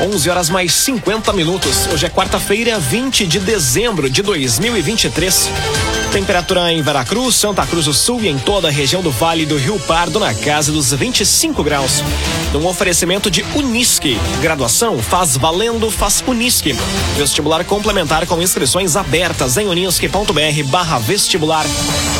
11 horas mais 50 minutos. Hoje é quarta-feira, 20 de dezembro de 2023. Temperatura em Veracruz, Santa Cruz do Sul e em toda a região do Vale do Rio Pardo na casa dos 25 graus. Num oferecimento de Unisque. Graduação faz valendo, faz Unisque. Vestibular complementar com inscrições abertas em unisque.br barra vestibular.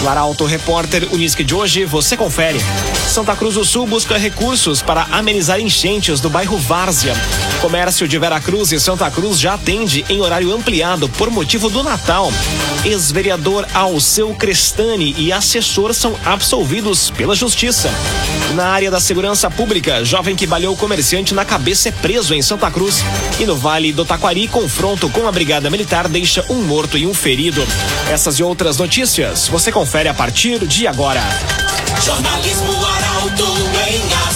Laralto Repórter Unisque de hoje, você confere. Santa Cruz do Sul busca recursos para amenizar enchentes do bairro Várzea. Comércio de Veracruz e Santa Cruz já atende em horário ampliado por motivo do Natal. Ex-vereador Alceu Crestani e assessor são absolvidos pela Justiça. Na área da segurança pública, jovem que balhou comerciante na cabeça é preso em Santa Cruz. E no Vale do Taquari, confronto com a Brigada Militar deixa um morto e um ferido. Essas e outras notícias você confere a partir de agora. Jornalismo Arauto em ação.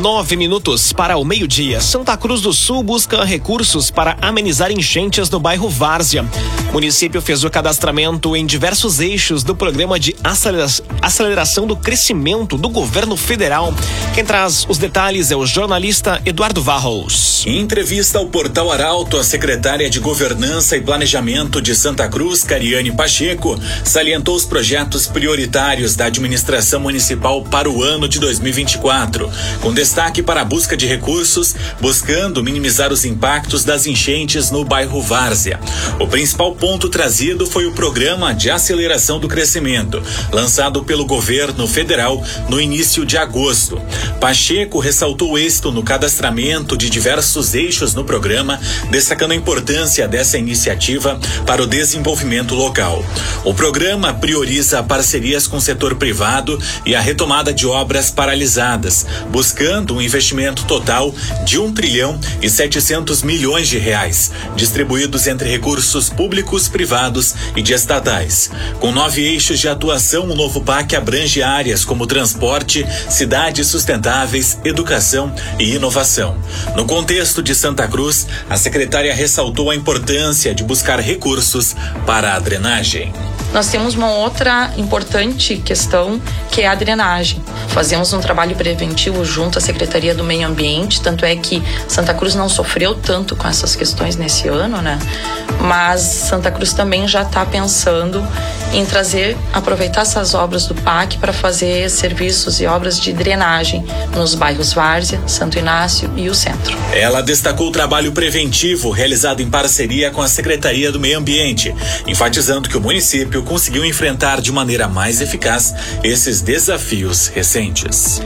Nove minutos para o meio-dia. Santa Cruz do Sul busca recursos para amenizar enchentes no bairro Várzea. O município fez o cadastramento em diversos eixos do programa de aceleração do crescimento do governo federal. Quem traz os detalhes é o jornalista Eduardo Varros. Em entrevista ao Portal Arauto, a secretária de Governança e Planejamento de Santa Cruz, Cariane Pacheco, salientou os projetos prioritários da administração municipal para o ano de 2024, com para a busca de recursos, buscando minimizar os impactos das enchentes no bairro Várzea. O principal ponto trazido foi o Programa de Aceleração do Crescimento, lançado pelo governo federal no início de agosto. Pacheco ressaltou êxito no cadastramento de diversos eixos no programa, destacando a importância dessa iniciativa para o desenvolvimento local. O programa prioriza parcerias com o setor privado e a retomada de obras paralisadas, buscando um investimento total de 1 trilhão e 700 milhões de reais, distribuídos entre recursos públicos, privados e de estatais. Com nove eixos de atuação, o novo PAC abrange áreas como transporte, cidades sustentáveis, educação e inovação. No contexto de Santa Cruz, a secretária ressaltou a importância de buscar recursos para a drenagem. Nós temos uma outra importante questão que é a drenagem. Fazemos um trabalho preventivo junto à Secretaria do Meio Ambiente, tanto é que Santa Cruz não sofreu tanto com essas questões nesse ano, né? Mas Santa Cruz também já está pensando em trazer, aproveitar essas obras do PAC para fazer serviços e obras de drenagem nos bairros Várzea, Santo Inácio e o centro. Ela destacou o trabalho preventivo realizado em parceria com a Secretaria do Meio Ambiente, enfatizando que o município conseguiu enfrentar de maneira mais eficaz esses desafios recentes.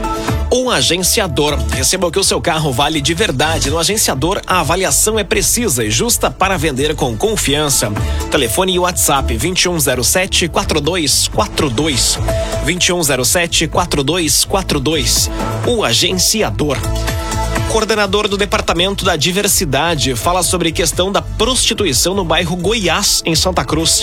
Um agenciador. Receba o que o seu carro vale de verdade. No agenciador, a avaliação é precisa e justa para vender com confiança. Telefone e WhatsApp 2107 4242. 2107 4242. O agenciador coordenador do Departamento da Diversidade, fala sobre questão da prostituição no bairro Goiás, em Santa Cruz.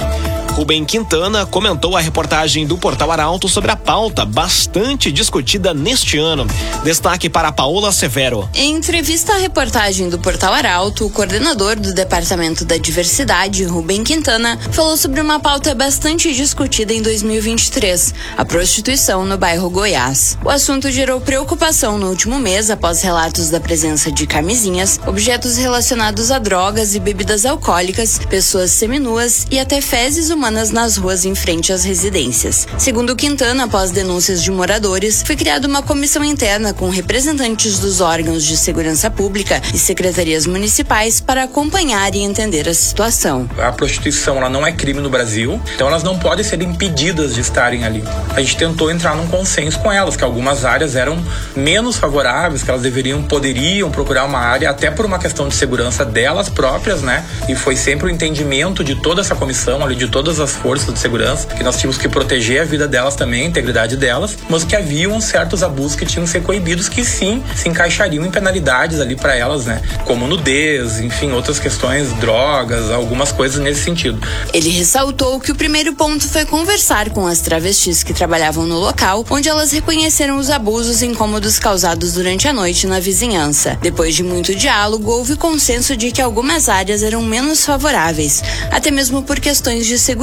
Rubem Quintana comentou a reportagem do Portal Arauto sobre a pauta bastante discutida neste ano. Destaque para Paola Severo. Em entrevista à reportagem do Portal Arauto, o coordenador do Departamento da Diversidade, Rubem Quintana, falou sobre uma pauta bastante discutida em 2023, a prostituição no bairro Goiás. O assunto gerou preocupação no último mês após relatos da presença de camisinhas, objetos relacionados a drogas e bebidas alcoólicas, pessoas seminuas e até fezes humanas humanas nas ruas em frente às residências. Segundo Quintana, após denúncias de moradores, foi criada uma comissão interna com representantes dos órgãos de segurança pública e secretarias municipais para acompanhar e entender a situação. A prostituição ela não é crime no Brasil, então elas não podem ser impedidas de estarem ali. A gente tentou entrar num consenso com elas, que algumas áreas eram menos favoráveis, que elas deveriam, poderiam procurar uma área até por uma questão de segurança delas próprias, né? E foi sempre o entendimento de toda essa comissão ali, de todas todas as forças de segurança, que nós tínhamos que proteger a vida delas também, a integridade delas, mas que haviam certos abusos que tinham que ser coibidos que sim se encaixariam em penalidades ali para elas, né? Como nudez, enfim, outras questões, drogas, algumas coisas nesse sentido. Ele ressaltou que o primeiro ponto foi conversar com as travestis que trabalhavam no local, onde elas reconheceram os abusos e incômodos causados durante a noite na vizinhança. Depois de muito diálogo, houve consenso de que algumas áreas eram menos favoráveis, até mesmo por questões de segurança,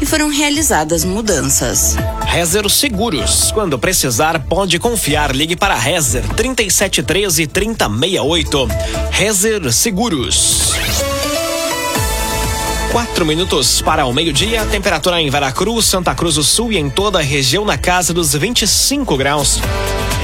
e foram realizadas mudanças. Rezer Seguros. Quando precisar, pode confiar. Ligue para Rezer 3713 3068. Rezer Seguros. Quatro minutos para o meio-dia, temperatura em Veracruz, Santa Cruz do Sul e em toda a região na casa dos 25 graus.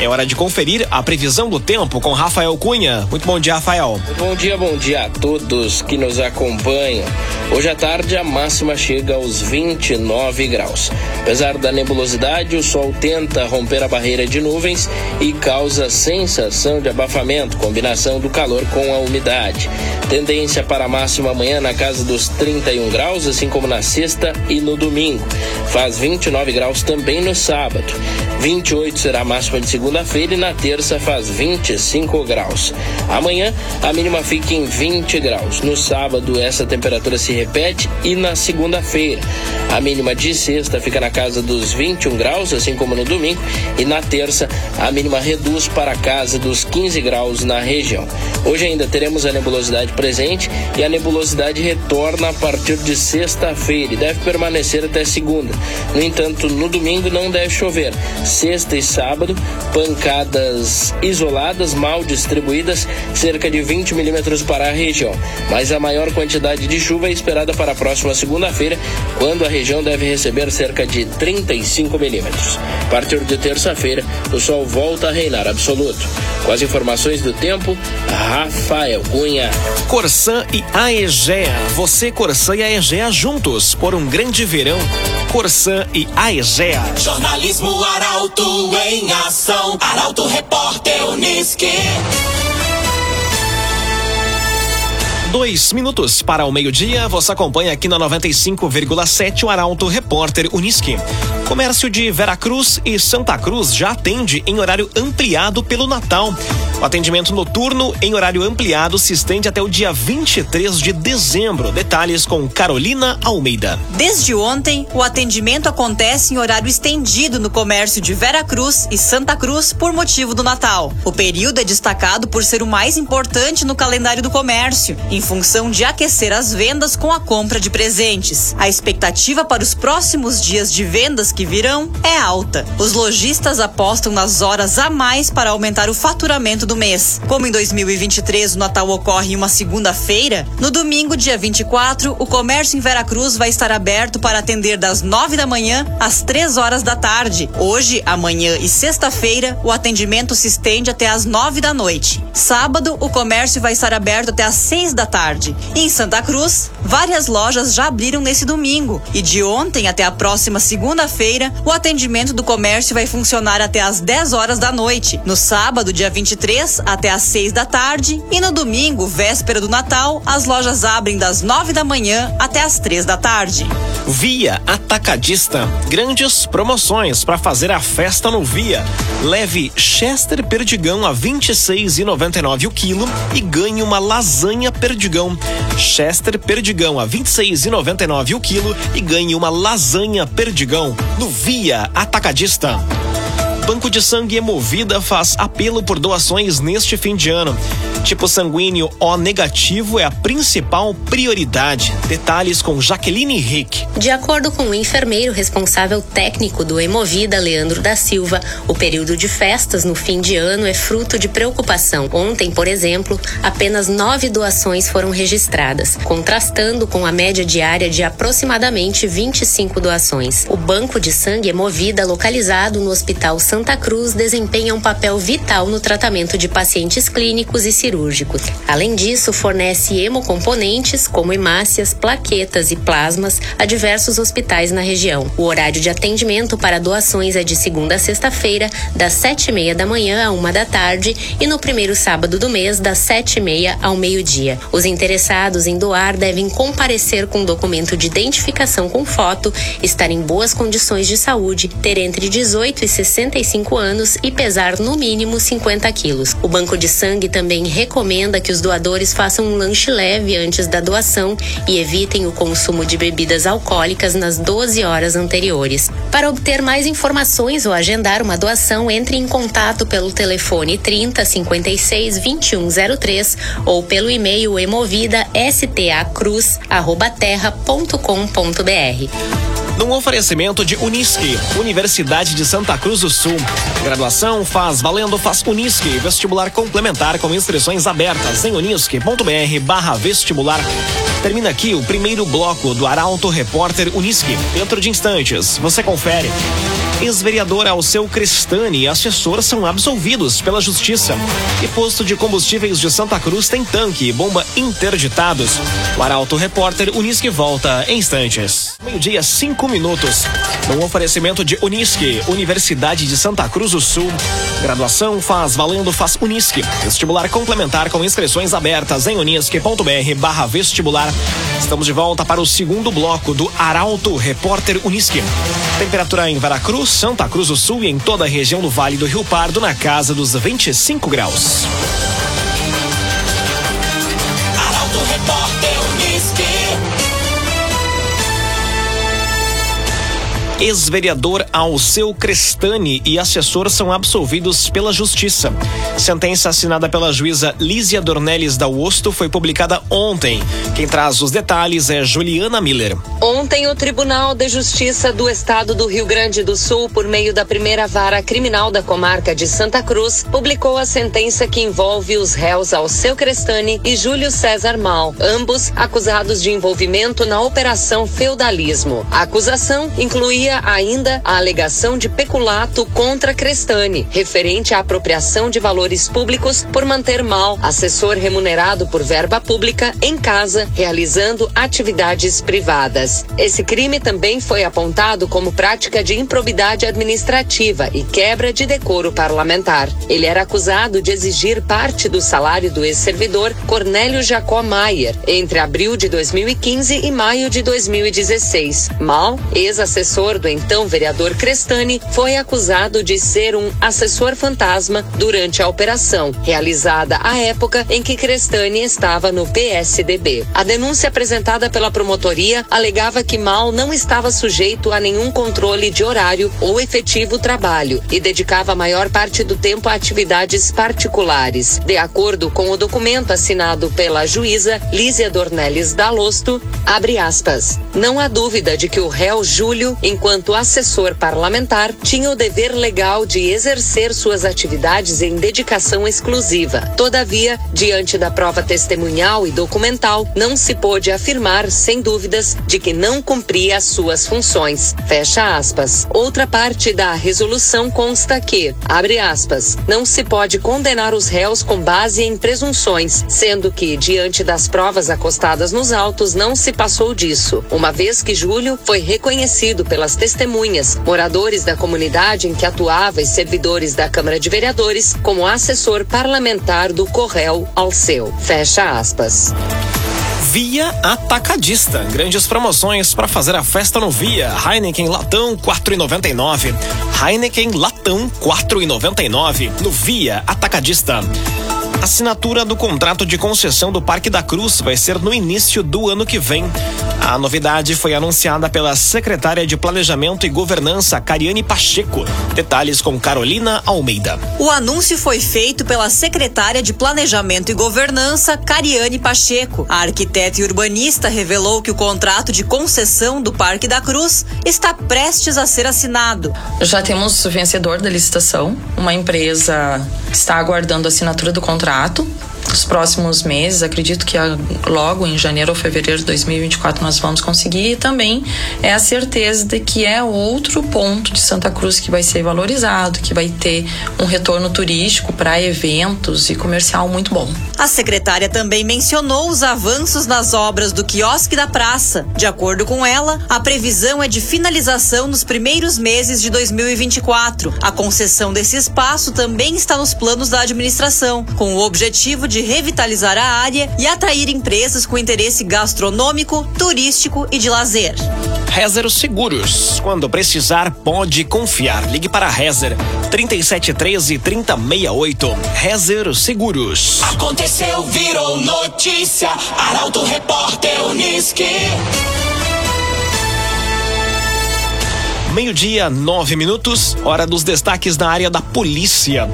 É hora de conferir a previsão do tempo com Rafael Cunha. Muito bom dia, Rafael. Bom dia, bom dia a todos que nos acompanham. Hoje à tarde a máxima chega aos 29 graus. Apesar da nebulosidade, o sol tenta romper a barreira de nuvens e causa sensação de abafamento, combinação do calor com a umidade. Tendência para a máxima amanhã na casa dos 31 graus, assim como na sexta e no domingo. Faz 29 graus também no sábado. 28 será a máxima de segunda-feira e na terça faz 25 graus. Amanhã a mínima fica em 20 graus. No sábado essa temperatura se repete e na segunda-feira a mínima de sexta fica na casa dos 21 graus, assim como no domingo, e na terça a mínima reduz para a casa dos 15 graus na região. Hoje ainda teremos a nebulosidade presente e a nebulosidade retorna a partir de sexta-feira e deve permanecer até segunda. No entanto, no domingo não deve chover. Sexta e sábado, pancadas isoladas, mal distribuídas, cerca de 20 milímetros para a região. Mas a maior quantidade de chuva é esperada para a próxima segunda-feira, quando a região deve receber cerca de 35 milímetros. A partir de terça-feira, o sol volta a reinar absoluto. Com as informações do tempo, Rafael Cunha. Corsã e Aegea. Você, Corsã e Aegea juntos por um grande verão. Corsã e Aegea. Jornalismo Arauto em ação. Arauto Repórter Uniski. Dois minutos para o meio-dia, você acompanha aqui na 95,7 o Arauto Repórter Uniski. Comércio de Veracruz e Santa Cruz já atende em horário ampliado pelo Natal. O atendimento noturno em horário ampliado se estende até o dia 23 de dezembro. Detalhes com Carolina Almeida. Desde ontem, o atendimento acontece em horário estendido no comércio de Veracruz e Santa Cruz por motivo do Natal. O período é destacado por ser o mais importante no calendário do comércio, em função de aquecer as vendas com a compra de presentes. A expectativa para os próximos dias de vendas que virão é alta. Os lojistas apostam nas horas a mais para aumentar o faturamento do mês. Como em 2023 o Natal ocorre em uma segunda-feira, no domingo, dia 24, o comércio em Veracruz vai estar aberto para atender das 9 da manhã às 3 horas da tarde. Hoje, amanhã e sexta-feira, o atendimento se estende até às 9 da noite. Sábado, o comércio vai estar aberto até às 6 da tarde. Em Santa Cruz, várias lojas já abriram nesse domingo. E de ontem até a próxima segunda-feira, o atendimento do comércio vai funcionar até às 10 horas da noite. No sábado, dia 23, até às 6 da tarde. E no domingo, véspera do Natal, as lojas abrem das 9 da manhã até às 3 da tarde. Via Atacadista. Grandes promoções para fazer a festa no Via. Leve Chester Perdigão a 26,99 o quilo e ganhe uma lasanha Perdigão. Chester Perdigão a 26,99 o quilo e ganhe uma lasanha Perdigão no Via Atacadista. Banco de Sangue Emovida faz apelo por doações neste fim de ano. Tipo sanguíneo O negativo é a principal prioridade. Detalhes com Jaqueline Henrique. De acordo com o enfermeiro responsável técnico do Emovida, Leandro da Silva, o período de festas no fim de ano é fruto de preocupação. Ontem, por exemplo, apenas nove doações foram registradas, contrastando com a média diária de aproximadamente 25 doações. O Banco de Sangue Emovida, localizado no Hospital Santa Cruz, desempenha um papel vital no tratamento de pacientes clínicos e cirúrgicos. Além disso, fornece hemocomponentes, como hemácias, plaquetas e plasmas, a diversos hospitais na região. O horário de atendimento para doações é de segunda a sexta-feira, das sete e meia da manhã à uma da tarde e no primeiro sábado do mês, das sete e meia ao meio-dia. Os interessados em doar devem comparecer com documento de identificação com foto, estar em boas condições de saúde, ter entre 18 e 65 anos e pesar no mínimo 50 quilos. O Banco de Sangue também recomenda que os doadores façam um lanche leve antes da doação e evitem o consumo de bebidas alcoólicas nas 12 horas anteriores. Para obter mais informações ou agendar uma doação, entre em contato pelo telefone 30 56 2103 ou pelo e-mail emovida num oferecimento de Unisque, Universidade de Santa Cruz do Sul. Graduação faz valendo faz Unisque, vestibular complementar com inscrições abertas em unisque.br barra vestibular. Termina aqui o primeiro bloco do Arauto Repórter Unisque. Dentro de instantes, você confere. Ex-vereador Alceu Crestani e assessor são absolvidos pela Justiça. E posto de combustíveis de Santa Cruz tem tanque e bomba interditados. O Arauto Repórter Unisque volta em instantes. Meio-dia, cinco minutos. No oferecimento de Unisque, Universidade de Santa Cruz do Sul. Graduação faz valendo faz Unisque. Vestibular complementar com inscrições abertas em unisque.br barra vestibular. Estamos de volta para o segundo bloco do Arauto Repórter Unisque. Temperatura em Veracruz, Santa Cruz do Sul e em toda a região do Vale do Rio Pardo na casa dos 25 graus. Ex-vereador Alceu Crestani e assessor são absolvidos pela Justiça. Sentença assinada pela juíza Lísia Dornelles da Osto foi publicada ontem. Quem traz os detalhes é Juliana Miller. Ontem, o Tribunal de Justiça do Estado do Rio Grande do Sul, por meio da primeira vara criminal da comarca de Santa Cruz, publicou a sentença que envolve os réus Alceu Crestani e Júlio César Mal, ambos acusados de envolvimento na Operação Feudalismo. A acusação incluía ainda a alegação de peculato contra Crestani, referente à apropriação de valores públicos por manter mal assessor remunerado por verba pública em casa, realizando atividades privadas. Esse crime também foi apontado como prática de improbidade administrativa e quebra de decoro parlamentar. Ele era acusado de exigir parte do salário do ex-servidor Cornélio Jacó Maier entre abril de 2015 e maio de 2016. Mal, ex-assessor do então vereador Crestani, foi acusado de ser um assessor fantasma durante a operação, realizada à época em que Crestani estava no PSDB. A denúncia apresentada pela promotoria alegava que Mal não estava sujeito a nenhum controle de horário ou efetivo trabalho e dedicava a maior parte do tempo a atividades particulares. De acordo com o documento assinado pela juíza Lísia Dornelles Dalosto, abre aspas, não há dúvida de que o réu Júlio, enquanto enquanto assessor parlamentar, tinha o dever legal de exercer suas atividades em dedicação exclusiva. Todavia, diante da prova testemunhal e documental, não se pôde afirmar, sem dúvidas, de que não cumpria as suas funções. Fecha aspas. Outra parte da resolução consta que, abre aspas, não se pode condenar os réus com base em presunções, sendo que, diante das provas acostadas nos autos, não se passou disso, uma vez que Júlio foi reconhecido pelas testemunhas, moradores da comunidade em que atuava e servidores da Câmara de Vereadores como assessor parlamentar do Correio Alceu. Fecha aspas. Via Atacadista. Grandes promoções para fazer a festa no Via. Heineken Latão 4,99. Heineken Latão 4,99 no Via Atacadista. Assinatura do contrato de concessão do Parque da Cruz vai ser no início do ano que vem. A novidade foi anunciada pela secretária de Planejamento e Governança, Cariane Pacheco. Detalhes com Carolina Almeida. O anúncio foi feito pela secretária de Planejamento e Governança, Cariane Pacheco. A arquiteta e urbanista revelou que o contrato de concessão do Parque da Cruz está prestes a ser assinado. Já temos o vencedor da licitação, uma empresa está aguardando a assinatura do contrato nos próximos meses. Acredito que logo em janeiro ou fevereiro de 2024 nós vamos conseguir. E também é a certeza de que é outro ponto de Santa Cruz que vai ser valorizado, que vai ter um retorno turístico para eventos e comercial muito bom. A secretária também mencionou os avanços nas obras do quiosque da praça. De acordo com ela, a previsão é de finalização nos primeiros meses de 2024. A concessão desse espaço também está nos planos da administração, com o objetivo de revitalizar a área e atrair empresas com interesse gastronômico, turístico e de lazer. Rezer Seguros. Quando precisar, pode confiar. Ligue para Rezer 3713 3068. Rezer Seguros. Aconteceu, virou notícia. Arauto Repórter Uniski. Meio-dia, nove minutos, hora dos destaques na área da polícia.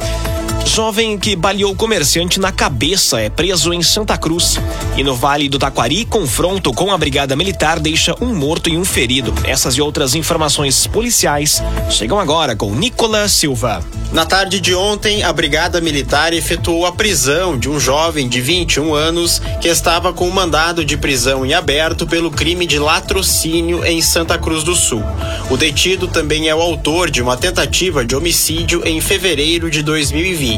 Jovem que baleou comerciante na cabeça é preso em Santa Cruz. E no Vale do Taquari, confronto com a Brigada Militar deixa um morto e um ferido. Essas e outras informações policiais chegam agora com Nicolas Silva. Na tarde de ontem, a Brigada Militar efetuou a prisão de um jovem de 21 anos que estava com um mandado de prisão em aberto pelo crime de latrocínio em Santa Cruz do Sul. O detido também é o autor de uma tentativa de homicídio em fevereiro de 2020.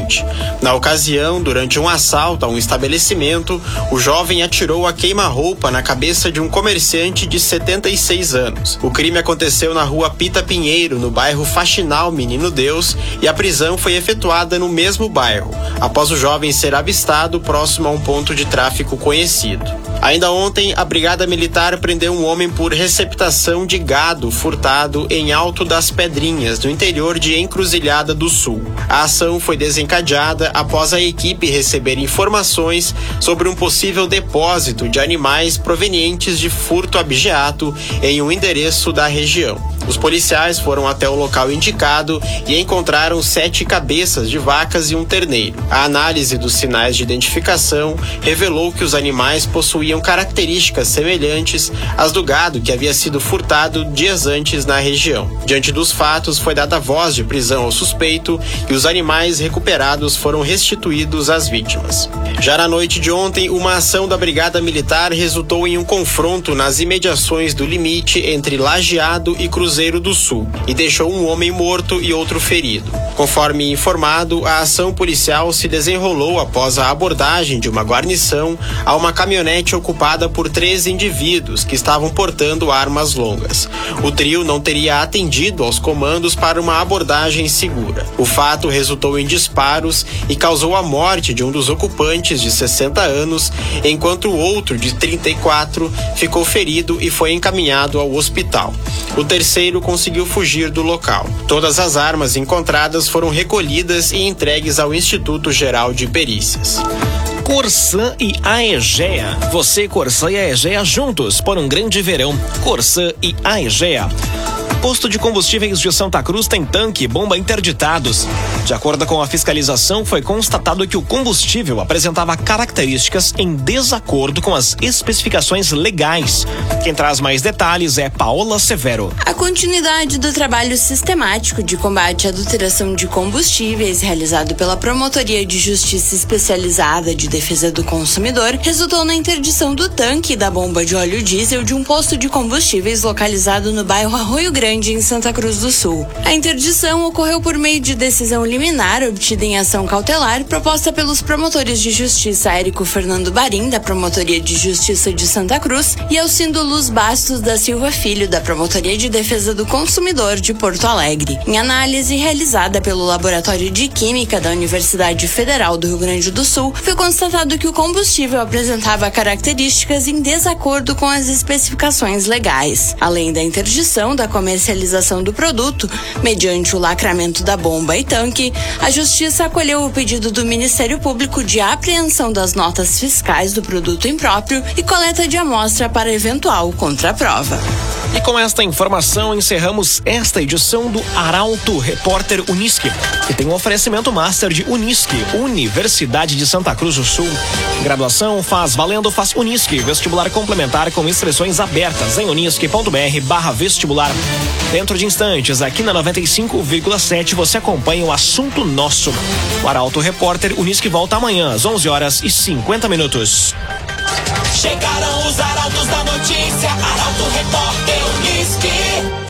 Na ocasião, durante um assalto a um estabelecimento, o jovem atirou a queima-roupa na cabeça de um comerciante de 76 anos. O crime aconteceu na rua Pita Pinheiro, no bairro Faxinal Menino Deus, e a prisão foi efetuada no mesmo bairro, após o jovem ser avistado próximo a um ponto de tráfico conhecido. Ainda ontem, a Brigada Militar prendeu um homem por receptação de gado furtado em Alto das Pedrinhas, no interior de Encruzilhada do Sul. A ação foi desencadeada após a equipe receber informações sobre um possível depósito de animais provenientes de furto abigeato em um endereço da região. Os policiais foram até o local indicado e encontraram sete cabeças de vacas e um terneiro. A análise dos sinais de identificação revelou que os animais possuíam características semelhantes às do gado que havia sido furtado dias antes na região. Diante dos fatos, foi dada voz de prisão ao suspeito e os animais recuperados foram restituídos às vítimas. Já na noite de ontem, uma ação da Brigada Militar resultou em um confronto nas imediações do limite entre Lajeado e Cruzeiro do Sul e deixou um homem morto e outro ferido. Conforme informado, a ação policial se desenrolou após a abordagem de uma guarnição a uma caminhonete ocupada por três indivíduos que estavam portando armas longas. O trio não teria atendido aos comandos para uma abordagem segura. O fato resultou em disparos e causou a morte de um dos ocupantes de 60 anos, enquanto o outro, de 34, ficou ferido e foi encaminhado ao hospital. O terceiro conseguiu fugir do local. Todas as armas encontradas foram recolhidas e entregues ao Instituto Geral de Perícias. Corsã e Aegea. Você, Corsã e Aegea juntos por um grande verão. Corsã e Aegea. Posto de combustíveis de Santa Cruz tem tanque e bomba interditados. De acordo com a fiscalização, foi constatado que o combustível apresentava características em desacordo com as especificações legais. Quem traz mais detalhes é Paola Severo. A continuidade do trabalho sistemático de combate à adulteração de combustíveis realizado pela Promotoria de Justiça Especializada de Defesa do Consumidor resultou na interdição do tanque da bomba de óleo diesel de um posto de combustíveis localizado no bairro Arroio Grande Grande, em Santa Cruz do Sul. A interdição ocorreu por meio de decisão liminar obtida em ação cautelar proposta pelos promotores de justiça Érico Fernando Barim, da Promotoria de Justiça de Santa Cruz, e Alcindo Luz Bastos da Silva Filho, da Promotoria de Defesa do Consumidor de Porto Alegre. Em análise realizada pelo Laboratório de Química da Universidade Federal do Rio Grande do Sul, foi constatado que o combustível apresentava características em desacordo com as especificações legais. Além da interdição da comercialização comercialização do produto, mediante o lacramento da bomba e tanque, a Justiça acolheu o pedido do Ministério Público de apreensão das notas fiscais do produto impróprio e coleta de amostra para eventual contraprova. E com esta informação encerramos esta edição do Arauto Repórter Unisque, que tem um oferecimento master de Unisque, Universidade de Santa Cruz do Sul. Graduação faz valendo, faz Unisque, vestibular complementar com inscrições abertas em unisque.br barra vestibular. Dentro de instantes, aqui na 95,7 você acompanha o assunto nosso. O Arauto Repórter Unisque volta amanhã às 11 horas e 50 minutos. Chegaram os arautos da notícia, Arauto Repórter Unisque.